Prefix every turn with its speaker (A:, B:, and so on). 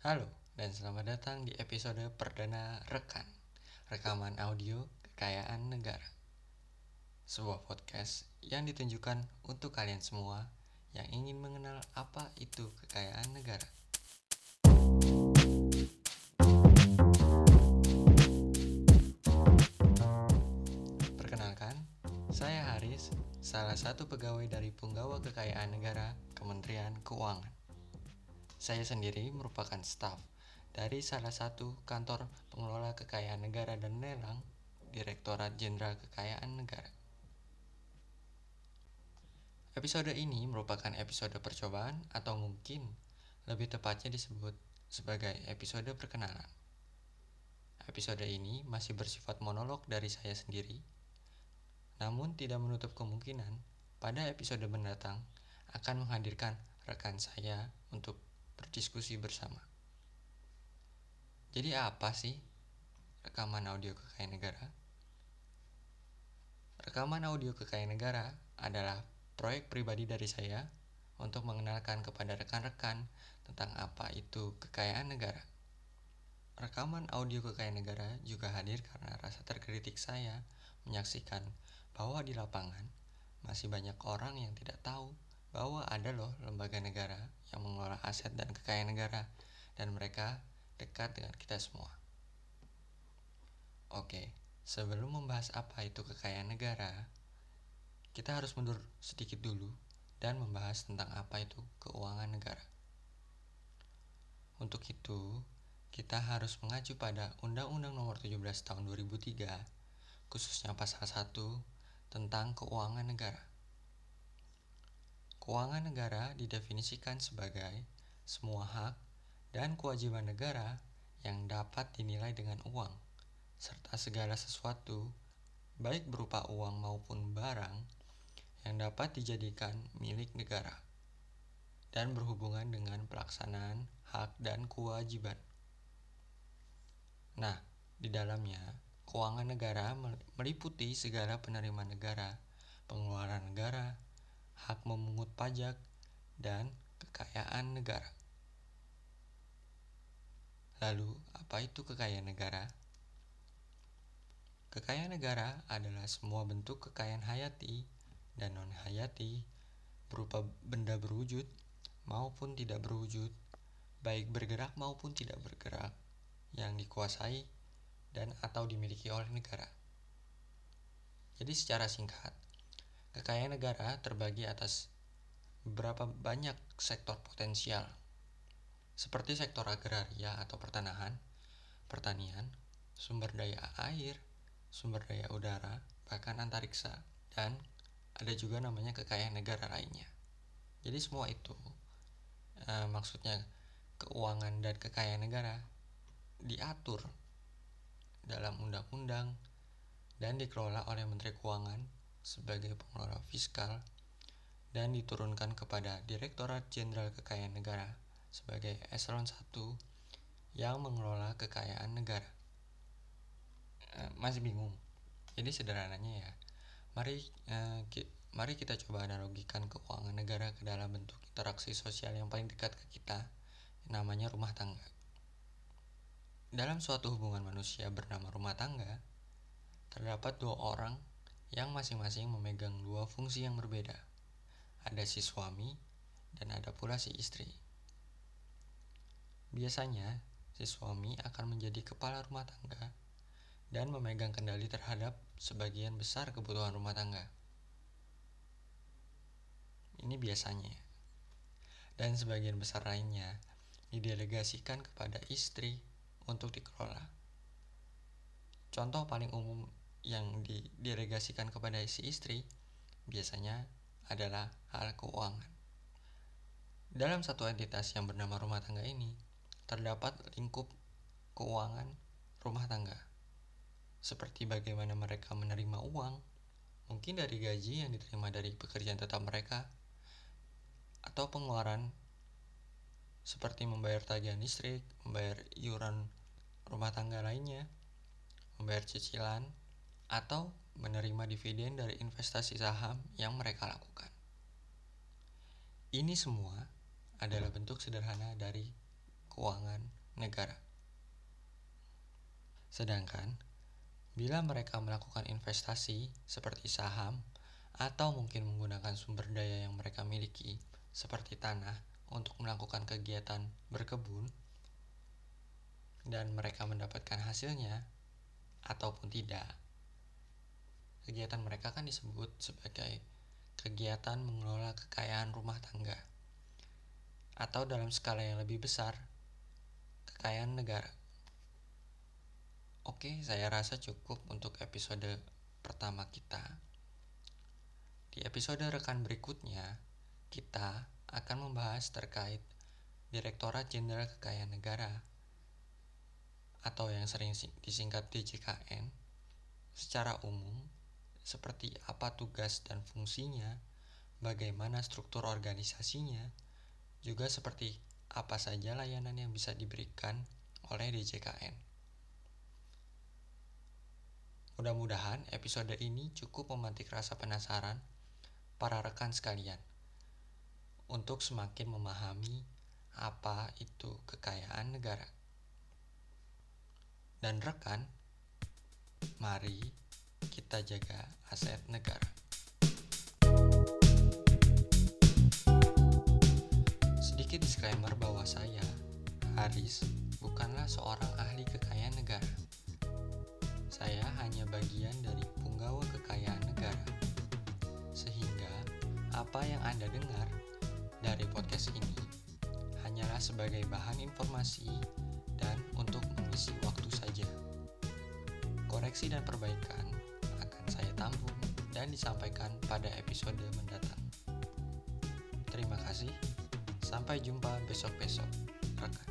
A: Halo, dan selamat datang di episode perdana Rekan, rekaman audio kekayaan negara. Sebuah podcast yang ditunjukkan untuk kalian semua yang ingin mengenal apa itu kekayaan negara. Perkenalkan, saya Haris, salah satu pegawai dari Penggawa Kekayaan Negara Kementerian Keuangan. Saya sendiri merupakan staf dari salah satu kantor pengelola kekayaan negara dan lelang Direktorat Jenderal Kekayaan Negara. Episode ini merupakan episode percobaan atau mungkin lebih tepatnya disebut sebagai episode perkenalan. Episode ini masih bersifat monolog dari saya sendiri, namun tidak menutup kemungkinan pada episode mendatang akan menghadirkan rekan saya untuk berdiskusi bersama. Jadi apa sih rekaman audio kekayaan negara? Rekaman audio kekayaan negara adalah proyek pribadi dari saya untuk mengenalkan kepada rekan-rekan tentang apa itu kekayaan negara. Rekaman audio kekayaan negara juga hadir karena rasa terkritik saya menyaksikan bahwa di lapangan masih banyak orang yang tidak tahu bahwa ada loh lembaga negara yang mengelola aset dan kekayaan negara dan mereka dekat dengan kita semua. Oke, sebelum membahas apa itu kekayaan negara, kita harus mundur sedikit dulu dan membahas tentang apa itu keuangan negara. Untuk itu, kita harus mengacu pada Undang-Undang Nomor 17 Tahun 2003, khususnya pasal 1 tentang keuangan negara. Keuangan negara didefinisikan sebagai semua hak dan kewajiban negara yang dapat dinilai dengan uang, serta segala sesuatu, baik berupa uang maupun barang, yang dapat dijadikan milik negara dan berhubungan dengan pelaksanaan hak dan kewajiban. Nah, di dalamnya, keuangan negara meliputi segala penerimaan negara, pengeluaran negara, hak memungut pajak, dan kekayaan negara. Lalu, apa itu kekayaan negara? Kekayaan negara adalah semua bentuk kekayaan hayati dan non-hayati berupa benda berwujud maupun tidak berwujud, baik bergerak maupun tidak bergerak, yang dikuasai dan atau dimiliki oleh negara. Jadi secara singkat, kekayaan negara terbagi atas beberapa banyak sektor potensial seperti sektor agraria atau pertanahan, pertanian, sumber daya air, sumber daya udara, bahkan antariksa, dan ada juga namanya kekayaan negara lainnya. Jadi semua itu eh, maksudnya keuangan dan kekayaan negara diatur dalam undang-undang dan dikelola oleh Menteri Keuangan sebagai pengelola fiskal dan diturunkan kepada Direktorat Jenderal Kekayaan Negara sebagai eselon 1 yang mengelola kekayaan negara. E, masih bingung. Jadi sederhananya ya, mari e, ki, mari kita coba analogikan keuangan negara ke dalam bentuk interaksi sosial yang paling dekat ke kita, namanya rumah tangga. Dalam suatu hubungan manusia bernama rumah tangga, terdapat dua orang yang masing-masing memegang dua fungsi yang berbeda. Ada si suami dan ada pula si istri. Biasanya, si suami akan menjadi kepala rumah tangga dan memegang kendali terhadap sebagian besar kebutuhan rumah tangga. Ini biasanya. Dan sebagian besar lainnya didelegasikan kepada istri untuk dikelola. Contoh paling umum yang didelegasikan kepada si istri biasanya adalah hal keuangan. Dalam satu entitas yang bernama rumah tangga ini, terdapat lingkup keuangan rumah tangga. Seperti bagaimana mereka menerima uang, mungkin dari gaji yang diterima dari pekerjaan tetap mereka, atau pengeluaran seperti membayar tagihan listrik, membayar iuran rumah tangga lainnya, membayar cicilan, atau menerima dividen dari investasi saham yang mereka lakukan. Ini semua adalah bentuk sederhana dari keuangan negara. Sedangkan bila mereka melakukan investasi seperti saham atau mungkin menggunakan sumber daya yang mereka miliki seperti tanah untuk melakukan kegiatan berkebun dan mereka mendapatkan hasilnya ataupun tidak. Kegiatan mereka kan disebut sebagai kegiatan mengelola kekayaan rumah tangga atau dalam skala yang lebih besar kekayaan negara. Oke, saya rasa cukup untuk episode pertama kita. Di episode rekan berikutnya, kita akan membahas terkait Direktorat Jenderal Kekayaan Negara atau yang sering disingkat DJKN secara umum seperti apa tugas dan fungsinya, bagaimana struktur organisasinya, juga seperti apa saja layanan yang bisa diberikan oleh DJKN. Mudah-mudahan episode ini cukup memantik rasa penasaran para rekan sekalian untuk semakin memahami apa itu kekayaan negara. Dan rekan, mari kita jaga aset negara. Sedikit disclaimer bahwa saya, Haris, bukanlah seorang ahli kekayaan negara saya hanya bagian dari punggawa kekayaan negara. Sehingga apa yang Anda dengar dari podcast ini hanyalah sebagai bahan informasi dan untuk mengisi waktu saja. Koreksi dan perbaikan saya tampung dan disampaikan pada episode mendatang. Terima kasih. Sampai jumpa besok-besok, rekan.